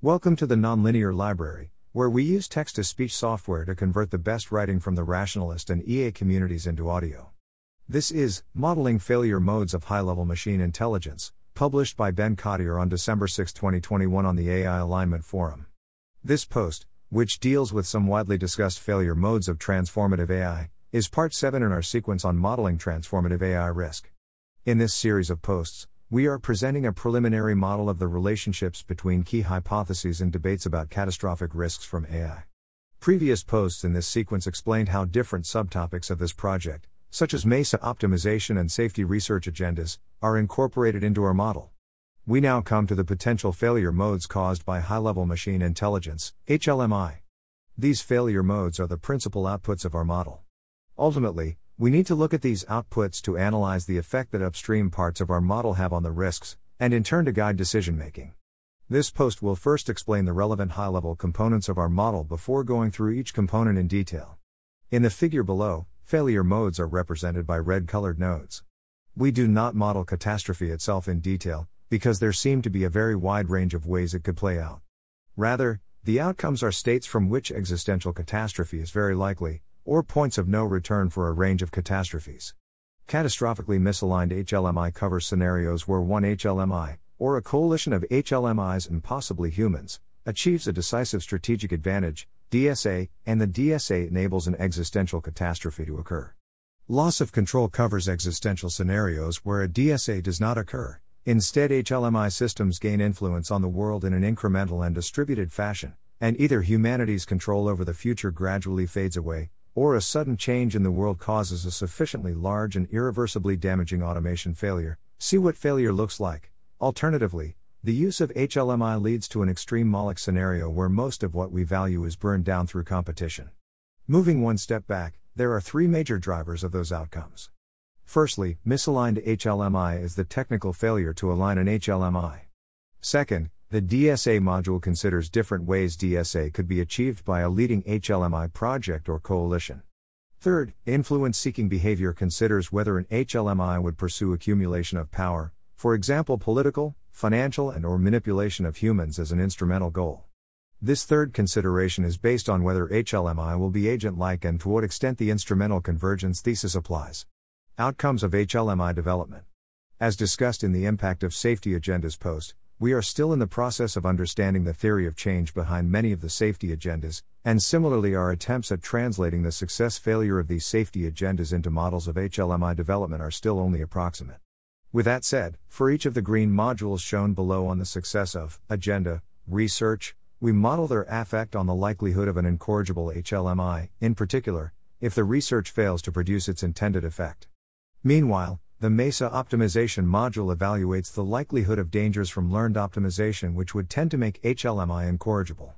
Welcome to the Nonlinear Library, where we use text to speech software to convert the best writing from the rationalist and EA communities into audio. This is Modeling Failure Modes of High Level Machine Intelligence, published by Ben Cottier on December 6, 2021, on the AI Alignment Forum. This post, which deals with some widely discussed failure modes of transformative AI, is part 7 in our sequence on modeling transformative AI risk. In this series of posts, we are presenting a preliminary model of the relationships between key hypotheses and debates about catastrophic risks from AI. Previous posts in this sequence explained how different subtopics of this project, such as MESA optimization and safety research agendas, are incorporated into our model. We now come to the potential failure modes caused by high level machine intelligence, HLMI. These failure modes are the principal outputs of our model. Ultimately, we need to look at these outputs to analyze the effect that upstream parts of our model have on the risks, and in turn to guide decision making. This post will first explain the relevant high level components of our model before going through each component in detail. In the figure below, failure modes are represented by red colored nodes. We do not model catastrophe itself in detail, because there seem to be a very wide range of ways it could play out. Rather, the outcomes are states from which existential catastrophe is very likely, or points of no return for a range of catastrophes. Catastrophically misaligned HLMI covers scenarios where one HLMI, or a coalition of HLMIs and possibly humans, achieves a decisive strategic advantage, DSA, and the DSA enables an existential catastrophe to occur. Loss of control covers existential scenarios where a DSA does not occur. Instead, HLMI systems gain influence on the world in an incremental and distributed fashion, and either humanity's control over the future gradually fades away, or a sudden change in the world causes a sufficiently large and irreversibly damaging automation failure. See what failure looks like. Alternatively, the use of HLMI leads to an extreme Moloch scenario where most of what we value is burned down through competition. Moving one step back, there are three major drivers of those outcomes. Firstly, misaligned HLMI is the technical failure to align an HLMI. Second, the DSA module considers different ways DSA could be achieved by a leading HLMI project or coalition. Third, influence seeking behavior considers whether an HLMI would pursue accumulation of power, for example political, financial and or manipulation of humans as an instrumental goal. This third consideration is based on whether HLMI will be agent-like and to what extent the instrumental convergence thesis applies. Outcomes of HLMI development. As discussed in the Impact of Safety Agendas post, we are still in the process of understanding the theory of change behind many of the safety agendas, and similarly, our attempts at translating the success failure of these safety agendas into models of HLMI development are still only approximate. With that said, for each of the green modules shown below on the success of agenda research, we model their affect on the likelihood of an incorrigible HLMI, in particular, if the research fails to produce its intended effect. Meanwhile, the MESA optimization module evaluates the likelihood of dangers from learned optimization which would tend to make HLMI incorrigible.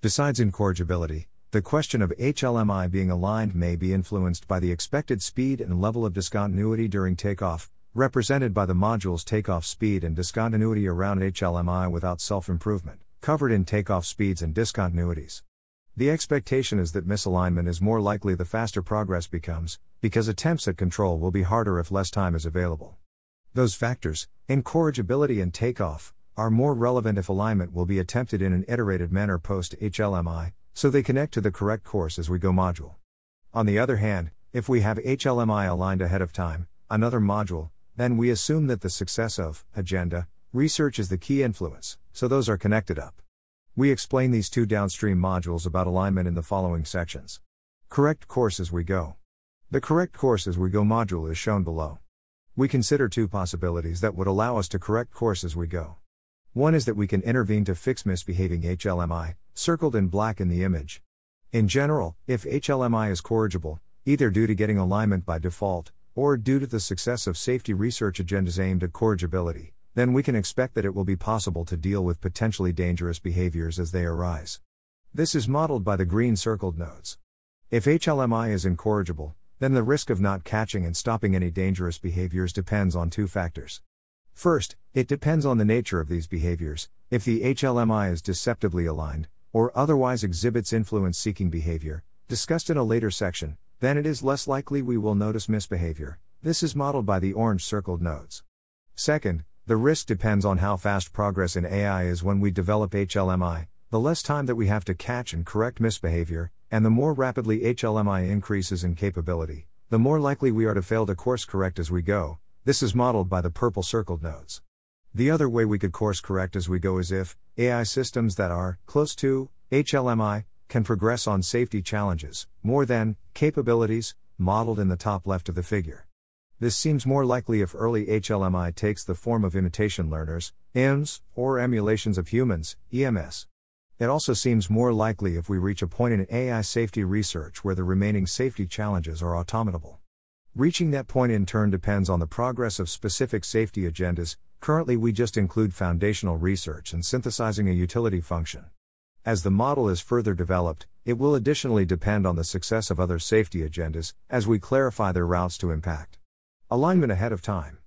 Besides incorrigibility, the question of HLMI being aligned may be influenced by the expected speed and level of discontinuity during takeoff, represented by the module's takeoff speed and discontinuity around HLMI without self improvement, covered in takeoff speeds and discontinuities. The expectation is that misalignment is more likely the faster progress becomes, because attempts at control will be harder if less time is available. Those factors, incorrigibility and takeoff, are more relevant if alignment will be attempted in an iterated manner post HLMI, so they connect to the correct course as we go module. On the other hand, if we have HLMI aligned ahead of time, another module, then we assume that the success of agenda research is the key influence, so those are connected up. We explain these two downstream modules about alignment in the following sections. Correct course as we go. The correct course as we go module is shown below. We consider two possibilities that would allow us to correct course as we go. One is that we can intervene to fix misbehaving HLMI, circled in black in the image. In general, if HLMI is corrigible, either due to getting alignment by default, or due to the success of safety research agendas aimed at corrigibility, then we can expect that it will be possible to deal with potentially dangerous behaviors as they arise. This is modeled by the green circled nodes. If HLMI is incorrigible, then the risk of not catching and stopping any dangerous behaviors depends on two factors. First, it depends on the nature of these behaviors. If the HLMI is deceptively aligned, or otherwise exhibits influence seeking behavior, discussed in a later section, then it is less likely we will notice misbehavior. This is modeled by the orange circled nodes. Second, The risk depends on how fast progress in AI is when we develop HLMI, the less time that we have to catch and correct misbehavior, and the more rapidly HLMI increases in capability, the more likely we are to fail to course correct as we go. This is modeled by the purple circled nodes. The other way we could course correct as we go is if AI systems that are close to HLMI can progress on safety challenges more than capabilities modeled in the top left of the figure. This seems more likely if early HLMI takes the form of imitation learners, IMs, or emulations of humans, EMS. It also seems more likely if we reach a point in AI safety research where the remaining safety challenges are automatable. Reaching that point in turn depends on the progress of specific safety agendas. Currently, we just include foundational research and synthesizing a utility function. As the model is further developed, it will additionally depend on the success of other safety agendas as we clarify their routes to impact. Alignment ahead of time.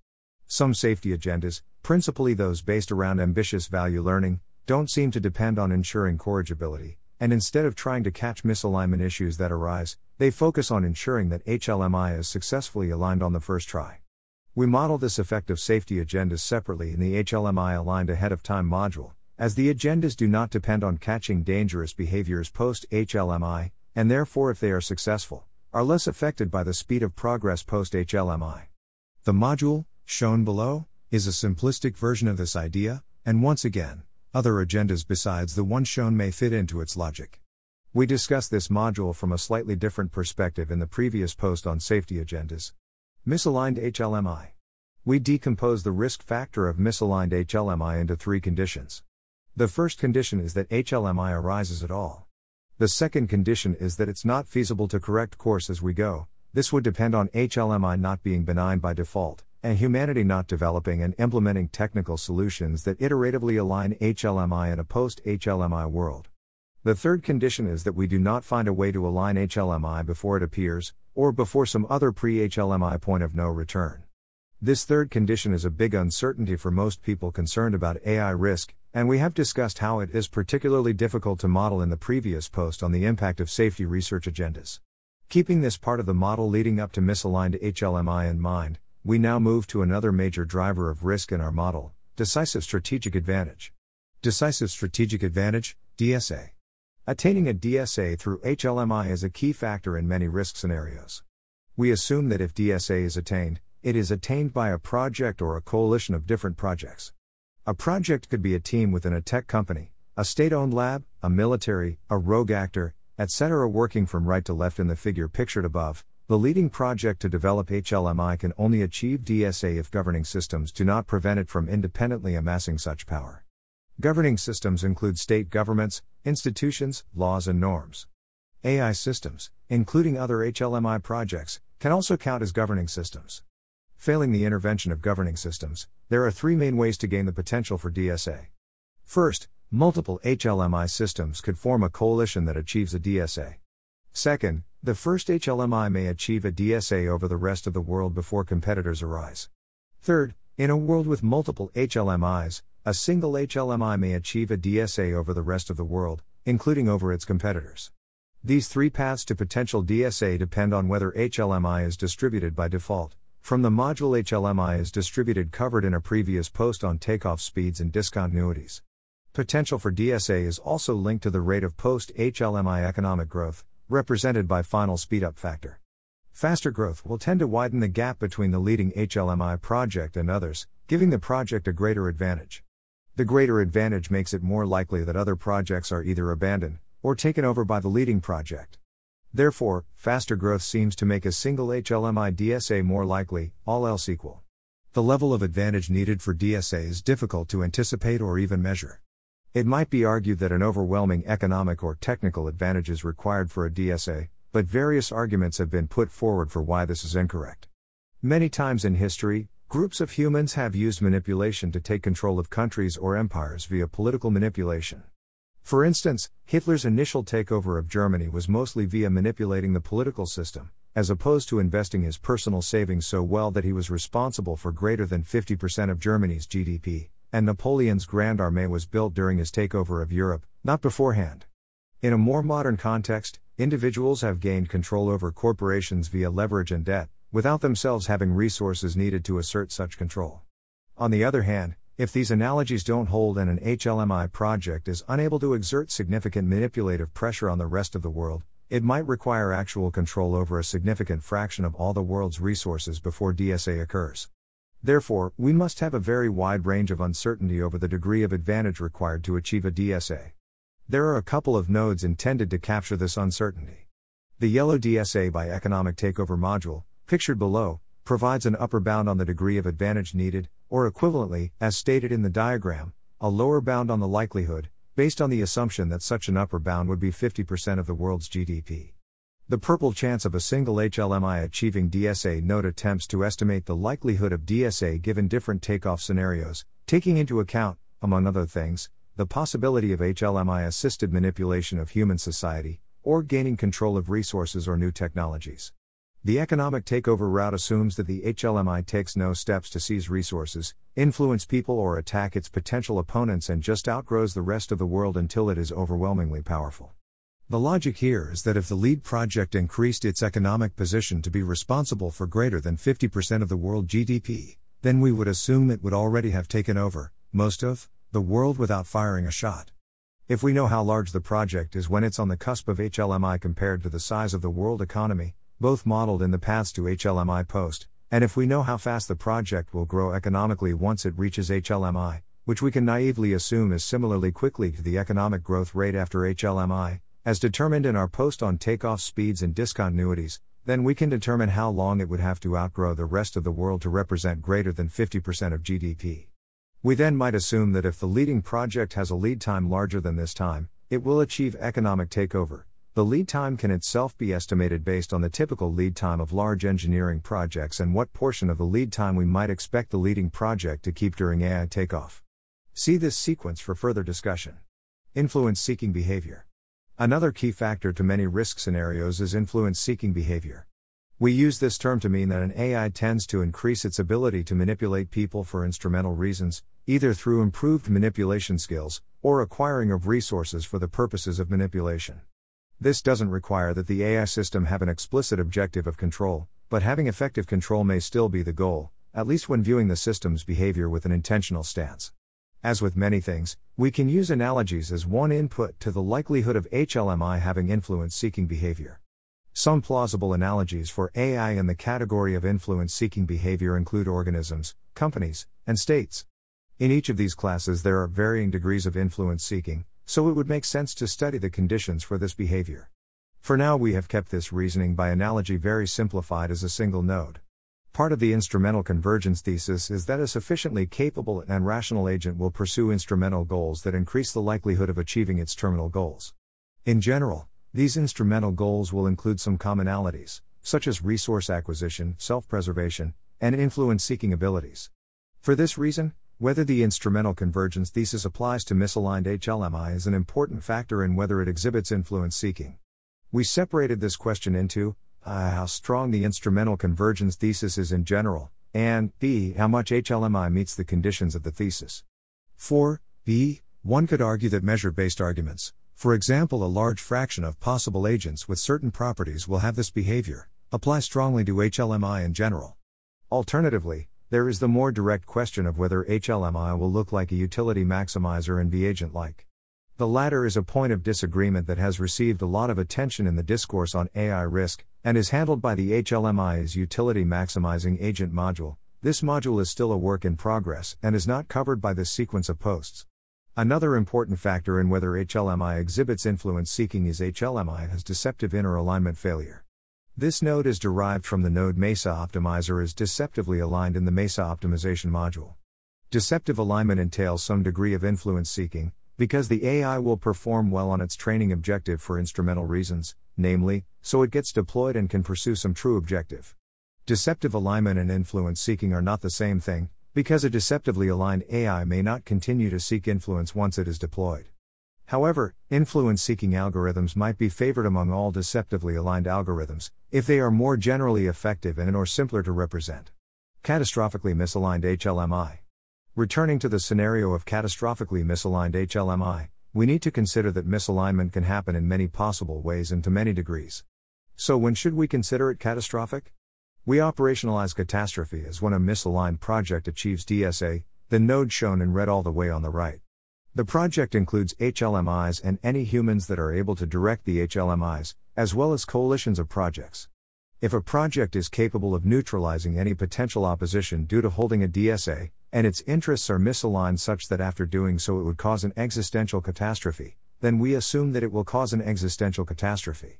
Some safety agendas, principally those based around ambitious value learning, don't seem to depend on ensuring corrigibility, and instead of trying to catch misalignment issues that arise, they focus on ensuring that HLMI is successfully aligned on the first try. We model this effect of safety agendas separately in the HLMI aligned ahead of time module, as the agendas do not depend on catching dangerous behaviors post HLMI, and therefore, if they are successful, are less affected by the speed of progress post HLMI. The module, shown below, is a simplistic version of this idea, and once again, other agendas besides the one shown may fit into its logic. We discussed this module from a slightly different perspective in the previous post on safety agendas. Misaligned HLMI. We decompose the risk factor of misaligned HLMI into three conditions. The first condition is that HLMI arises at all. The second condition is that it's not feasible to correct course as we go, this would depend on HLMI not being benign by default, and humanity not developing and implementing technical solutions that iteratively align HLMI in a post HLMI world. The third condition is that we do not find a way to align HLMI before it appears, or before some other pre HLMI point of no return. This third condition is a big uncertainty for most people concerned about AI risk, and we have discussed how it is particularly difficult to model in the previous post on the impact of safety research agendas. Keeping this part of the model leading up to misaligned HLMI in mind, we now move to another major driver of risk in our model decisive strategic advantage. Decisive strategic advantage, DSA. Attaining a DSA through HLMI is a key factor in many risk scenarios. We assume that if DSA is attained, it is attained by a project or a coalition of different projects. A project could be a team within a tech company, a state owned lab, a military, a rogue actor, etc. Working from right to left in the figure pictured above, the leading project to develop HLMI can only achieve DSA if governing systems do not prevent it from independently amassing such power. Governing systems include state governments, institutions, laws, and norms. AI systems, including other HLMI projects, can also count as governing systems. Failing the intervention of governing systems, there are three main ways to gain the potential for DSA. First, multiple HLMI systems could form a coalition that achieves a DSA. Second, the first HLMI may achieve a DSA over the rest of the world before competitors arise. Third, in a world with multiple HLMIs, a single HLMI may achieve a DSA over the rest of the world, including over its competitors. These three paths to potential DSA depend on whether HLMI is distributed by default. From the module HLMI is distributed covered in a previous post on takeoff speeds and discontinuities. Potential for DSA is also linked to the rate of post HLMI economic growth, represented by final speedup factor. Faster growth will tend to widen the gap between the leading HLMI project and others, giving the project a greater advantage. The greater advantage makes it more likely that other projects are either abandoned or taken over by the leading project. Therefore, faster growth seems to make a single HLMI DSA more likely, all else equal. The level of advantage needed for DSA is difficult to anticipate or even measure. It might be argued that an overwhelming economic or technical advantage is required for a DSA, but various arguments have been put forward for why this is incorrect. Many times in history, groups of humans have used manipulation to take control of countries or empires via political manipulation. For instance, Hitler's initial takeover of Germany was mostly via manipulating the political system, as opposed to investing his personal savings so well that he was responsible for greater than 50% of Germany's GDP and Napoleon's Grand Armée was built during his takeover of Europe, not beforehand. In a more modern context, individuals have gained control over corporations via leverage and debt, without themselves having resources needed to assert such control. On the other hand, if these analogies don't hold and an HLMI project is unable to exert significant manipulative pressure on the rest of the world, it might require actual control over a significant fraction of all the world's resources before DSA occurs. Therefore, we must have a very wide range of uncertainty over the degree of advantage required to achieve a DSA. There are a couple of nodes intended to capture this uncertainty. The yellow DSA by economic takeover module, pictured below, provides an upper bound on the degree of advantage needed, or equivalently, as stated in the diagram, a lower bound on the likelihood, based on the assumption that such an upper bound would be 50% of the world's GDP. The purple chance of a single HLMI achieving DSA note attempts to estimate the likelihood of DSA given different takeoff scenarios, taking into account, among other things, the possibility of HLMI assisted manipulation of human society, or gaining control of resources or new technologies. The economic takeover route assumes that the HLMI takes no steps to seize resources, influence people, or attack its potential opponents and just outgrows the rest of the world until it is overwhelmingly powerful. The logic here is that if the lead project increased its economic position to be responsible for greater than 50% of the world GDP, then we would assume it would already have taken over, most of, the world without firing a shot. If we know how large the project is when it's on the cusp of HLMI compared to the size of the world economy, both modeled in the paths to HLMI post, and if we know how fast the project will grow economically once it reaches HLMI, which we can naively assume is similarly quickly to the economic growth rate after HLMI, as determined in our post on takeoff speeds and discontinuities, then we can determine how long it would have to outgrow the rest of the world to represent greater than 50% of GDP. We then might assume that if the leading project has a lead time larger than this time, it will achieve economic takeover, the lead time can itself be estimated based on the typical lead time of large engineering projects and what portion of the lead time we might expect the leading project to keep during AI takeoff. See this sequence for further discussion. Influence seeking behavior. Another key factor to many risk scenarios is influence seeking behavior. We use this term to mean that an AI tends to increase its ability to manipulate people for instrumental reasons, either through improved manipulation skills, or acquiring of resources for the purposes of manipulation. This doesn't require that the AI system have an explicit objective of control, but having effective control may still be the goal, at least when viewing the system's behavior with an intentional stance. As with many things, we can use analogies as one input to the likelihood of HLMI having influence seeking behavior. Some plausible analogies for AI in the category of influence seeking behavior include organisms, companies, and states. In each of these classes, there are varying degrees of influence seeking, so it would make sense to study the conditions for this behavior. For now, we have kept this reasoning by analogy very simplified as a single node. Part of the instrumental convergence thesis is that a sufficiently capable and rational agent will pursue instrumental goals that increase the likelihood of achieving its terminal goals. In general, these instrumental goals will include some commonalities, such as resource acquisition, self preservation, and influence seeking abilities. For this reason, whether the instrumental convergence thesis applies to misaligned HLMI is an important factor in whether it exhibits influence seeking. We separated this question into uh, how strong the instrumental convergence thesis is in general, and b. how much HLMI meets the conditions of the thesis. 4. b. One could argue that measure based arguments, for example, a large fraction of possible agents with certain properties will have this behavior, apply strongly to HLMI in general. Alternatively, there is the more direct question of whether HLMI will look like a utility maximizer and be agent like. The latter is a point of disagreement that has received a lot of attention in the discourse on AI risk, and is handled by the HLMI's Utility Maximizing Agent module. This module is still a work in progress and is not covered by this sequence of posts. Another important factor in whether HLMI exhibits influence seeking is HLMI has deceptive inner alignment failure. This node is derived from the node MESA optimizer is deceptively aligned in the MESA optimization module. Deceptive alignment entails some degree of influence seeking, because the AI will perform well on its training objective for instrumental reasons, namely, so it gets deployed and can pursue some true objective. Deceptive alignment and influence seeking are not the same thing, because a deceptively aligned AI may not continue to seek influence once it is deployed. However, influence seeking algorithms might be favored among all deceptively aligned algorithms, if they are more generally effective and or simpler to represent. Catastrophically misaligned HLMI. Returning to the scenario of catastrophically misaligned HLMI, we need to consider that misalignment can happen in many possible ways and to many degrees. So, when should we consider it catastrophic? We operationalize catastrophe as when a misaligned project achieves DSA, the node shown in red all the way on the right. The project includes HLMIs and any humans that are able to direct the HLMIs, as well as coalitions of projects. If a project is capable of neutralizing any potential opposition due to holding a DSA, and its interests are misaligned such that after doing so it would cause an existential catastrophe, then we assume that it will cause an existential catastrophe.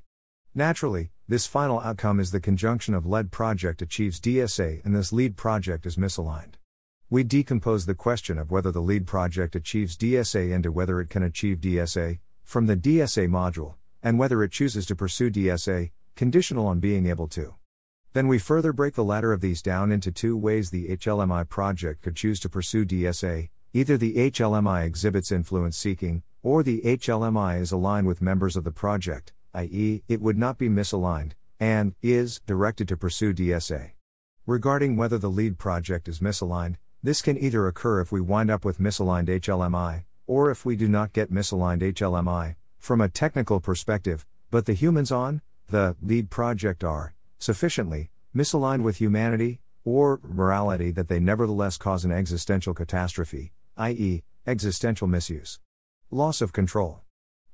Naturally, this final outcome is the conjunction of lead project achieves DSA and this lead project is misaligned. We decompose the question of whether the lead project achieves DSA into whether it can achieve DSA, from the DSA module, and whether it chooses to pursue DSA, conditional on being able to. Then we further break the latter of these down into two ways the HLMI project could choose to pursue DSA either the HLMI exhibits influence seeking, or the HLMI is aligned with members of the project, i.e., it would not be misaligned, and is directed to pursue DSA. Regarding whether the lead project is misaligned, this can either occur if we wind up with misaligned HLMI, or if we do not get misaligned HLMI, from a technical perspective, but the humans on the lead project are sufficiently misaligned with humanity or morality that they nevertheless cause an existential catastrophe, i.e., existential misuse. Loss of control.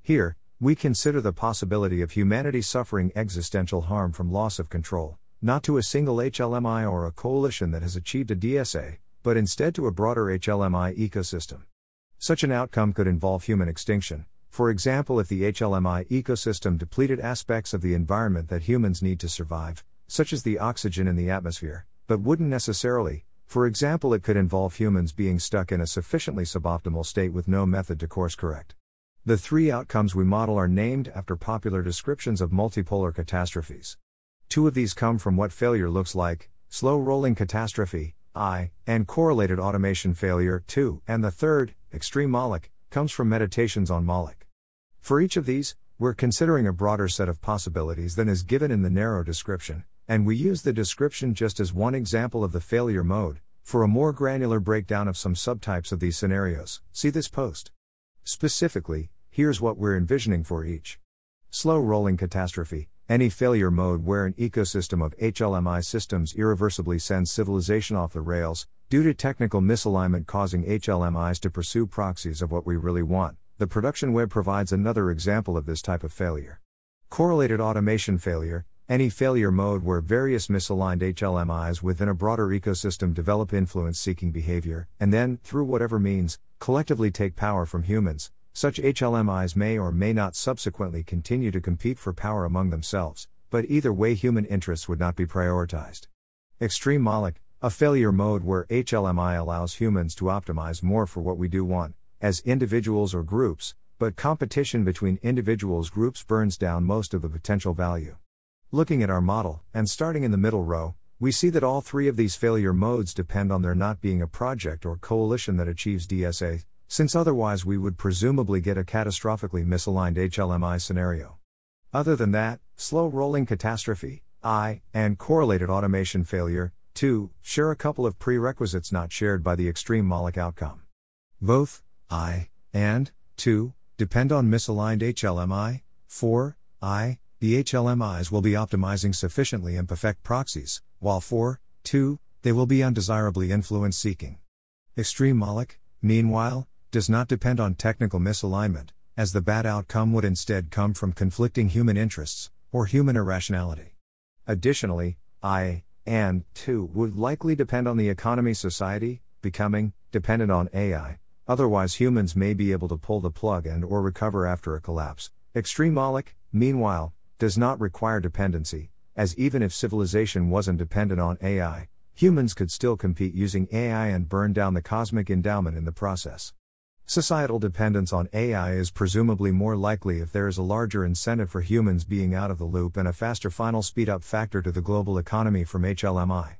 Here, we consider the possibility of humanity suffering existential harm from loss of control, not to a single HLMI or a coalition that has achieved a DSA, but instead to a broader HLMI ecosystem. Such an outcome could involve human extinction, for example, if the HLMI ecosystem depleted aspects of the environment that humans need to survive, such as the oxygen in the atmosphere, but wouldn't necessarily, for example, it could involve humans being stuck in a sufficiently suboptimal state with no method to course correct. The three outcomes we model are named after popular descriptions of multipolar catastrophes. Two of these come from what failure looks like slow rolling catastrophe, I, and correlated automation failure, 2, and the third, extreme Moloch, comes from meditations on Moloch. For each of these, we're considering a broader set of possibilities than is given in the narrow description, and we use the description just as one example of the failure mode. For a more granular breakdown of some subtypes of these scenarios, see this post. Specifically, here's what we're envisioning for each. Slow rolling catastrophe, any failure mode where an ecosystem of HLMI systems irreversibly sends civilization off the rails, due to technical misalignment causing HLMIs to pursue proxies of what we really want. The production web provides another example of this type of failure. Correlated automation failure, any failure mode where various misaligned HLMIs within a broader ecosystem develop influence seeking behavior, and then, through whatever means, collectively take power from humans, such HLMIs may or may not subsequently continue to compete for power among themselves, but either way, human interests would not be prioritized. Extreme Moloch, a failure mode where HLMI allows humans to optimize more for what we do want, as individuals or groups, but competition between individuals groups burns down most of the potential value. Looking at our model, and starting in the middle row, we see that all three of these failure modes depend on there not being a project or coalition that achieves DSA, since otherwise we would presumably get a catastrophically misaligned HLMI scenario. Other than that, slow rolling catastrophe, I, and correlated automation failure, 2, share a couple of prerequisites not shared by the extreme Moloch outcome. Both, I, and, 2, depend on misaligned HLMI, 4, I, the HLMIs will be optimizing sufficiently imperfect proxies, while 4, 2, they will be undesirably influence seeking. Extreme Moloch, meanwhile, does not depend on technical misalignment, as the bad outcome would instead come from conflicting human interests, or human irrationality. Additionally, I, and, 2, would likely depend on the economy society, becoming, dependent on AI, otherwise humans may be able to pull the plug and or recover after a collapse. Extreme Moloch, meanwhile, does not require dependency, as even if civilization wasn't dependent on AI, humans could still compete using AI and burn down the cosmic endowment in the process. Societal dependence on AI is presumably more likely if there is a larger incentive for humans being out of the loop and a faster final speed up factor to the global economy from HLMI.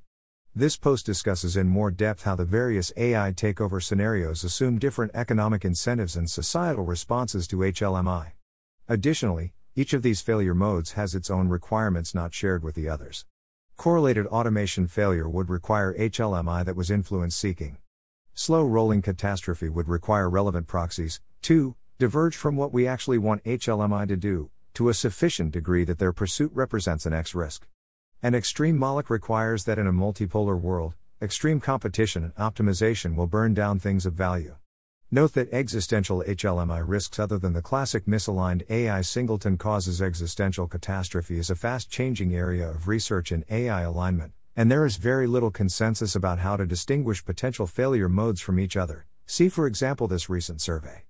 This post discusses in more depth how the various AI takeover scenarios assume different economic incentives and societal responses to HLMI. Additionally, each of these failure modes has its own requirements not shared with the others. Correlated automation failure would require HLMI that was influence seeking. Slow rolling catastrophe would require relevant proxies, 2. Diverge from what we actually want HLMI to do, to a sufficient degree that their pursuit represents an X risk. An extreme Moloch requires that in a multipolar world, extreme competition and optimization will burn down things of value. Note that existential HLMI risks other than the classic misaligned AI singleton causes existential catastrophe is a fast changing area of research in AI alignment, and there is very little consensus about how to distinguish potential failure modes from each other. See, for example, this recent survey.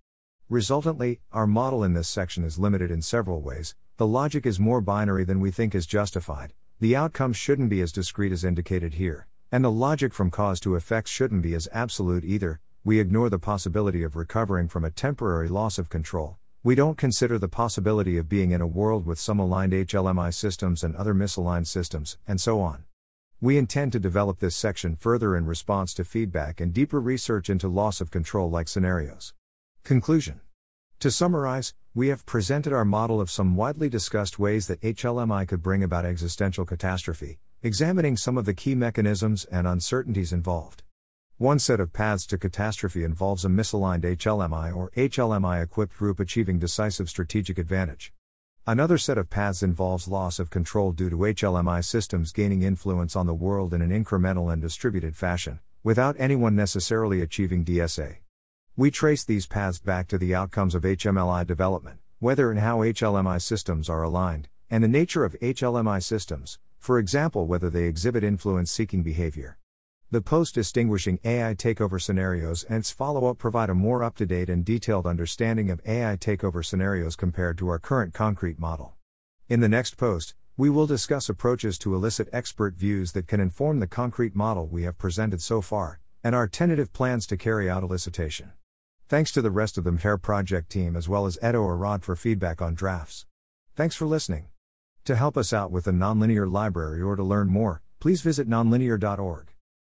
Resultantly, our model in this section is limited in several ways. The logic is more binary than we think is justified, the outcomes shouldn't be as discrete as indicated here, and the logic from cause to effects shouldn't be as absolute either. We ignore the possibility of recovering from a temporary loss of control. We don't consider the possibility of being in a world with some aligned HLMI systems and other misaligned systems, and so on. We intend to develop this section further in response to feedback and deeper research into loss of control like scenarios. Conclusion To summarize, we have presented our model of some widely discussed ways that HLMI could bring about existential catastrophe, examining some of the key mechanisms and uncertainties involved. One set of paths to catastrophe involves a misaligned HLMI or HLMI equipped group achieving decisive strategic advantage. Another set of paths involves loss of control due to HLMI systems gaining influence on the world in an incremental and distributed fashion, without anyone necessarily achieving DSA. We trace these paths back to the outcomes of HMLI development, whether and how HLMI systems are aligned, and the nature of HLMI systems, for example, whether they exhibit influence seeking behavior. The post distinguishing AI takeover scenarios and its follow up provide a more up to date and detailed understanding of AI takeover scenarios compared to our current concrete model. In the next post, we will discuss approaches to elicit expert views that can inform the concrete model we have presented so far, and our tentative plans to carry out elicitation. Thanks to the rest of the MTAIR project team as well as Edo Arad for feedback on drafts. Thanks for listening. To help us out with the nonlinear library or to learn more, please visit nonlinear.org.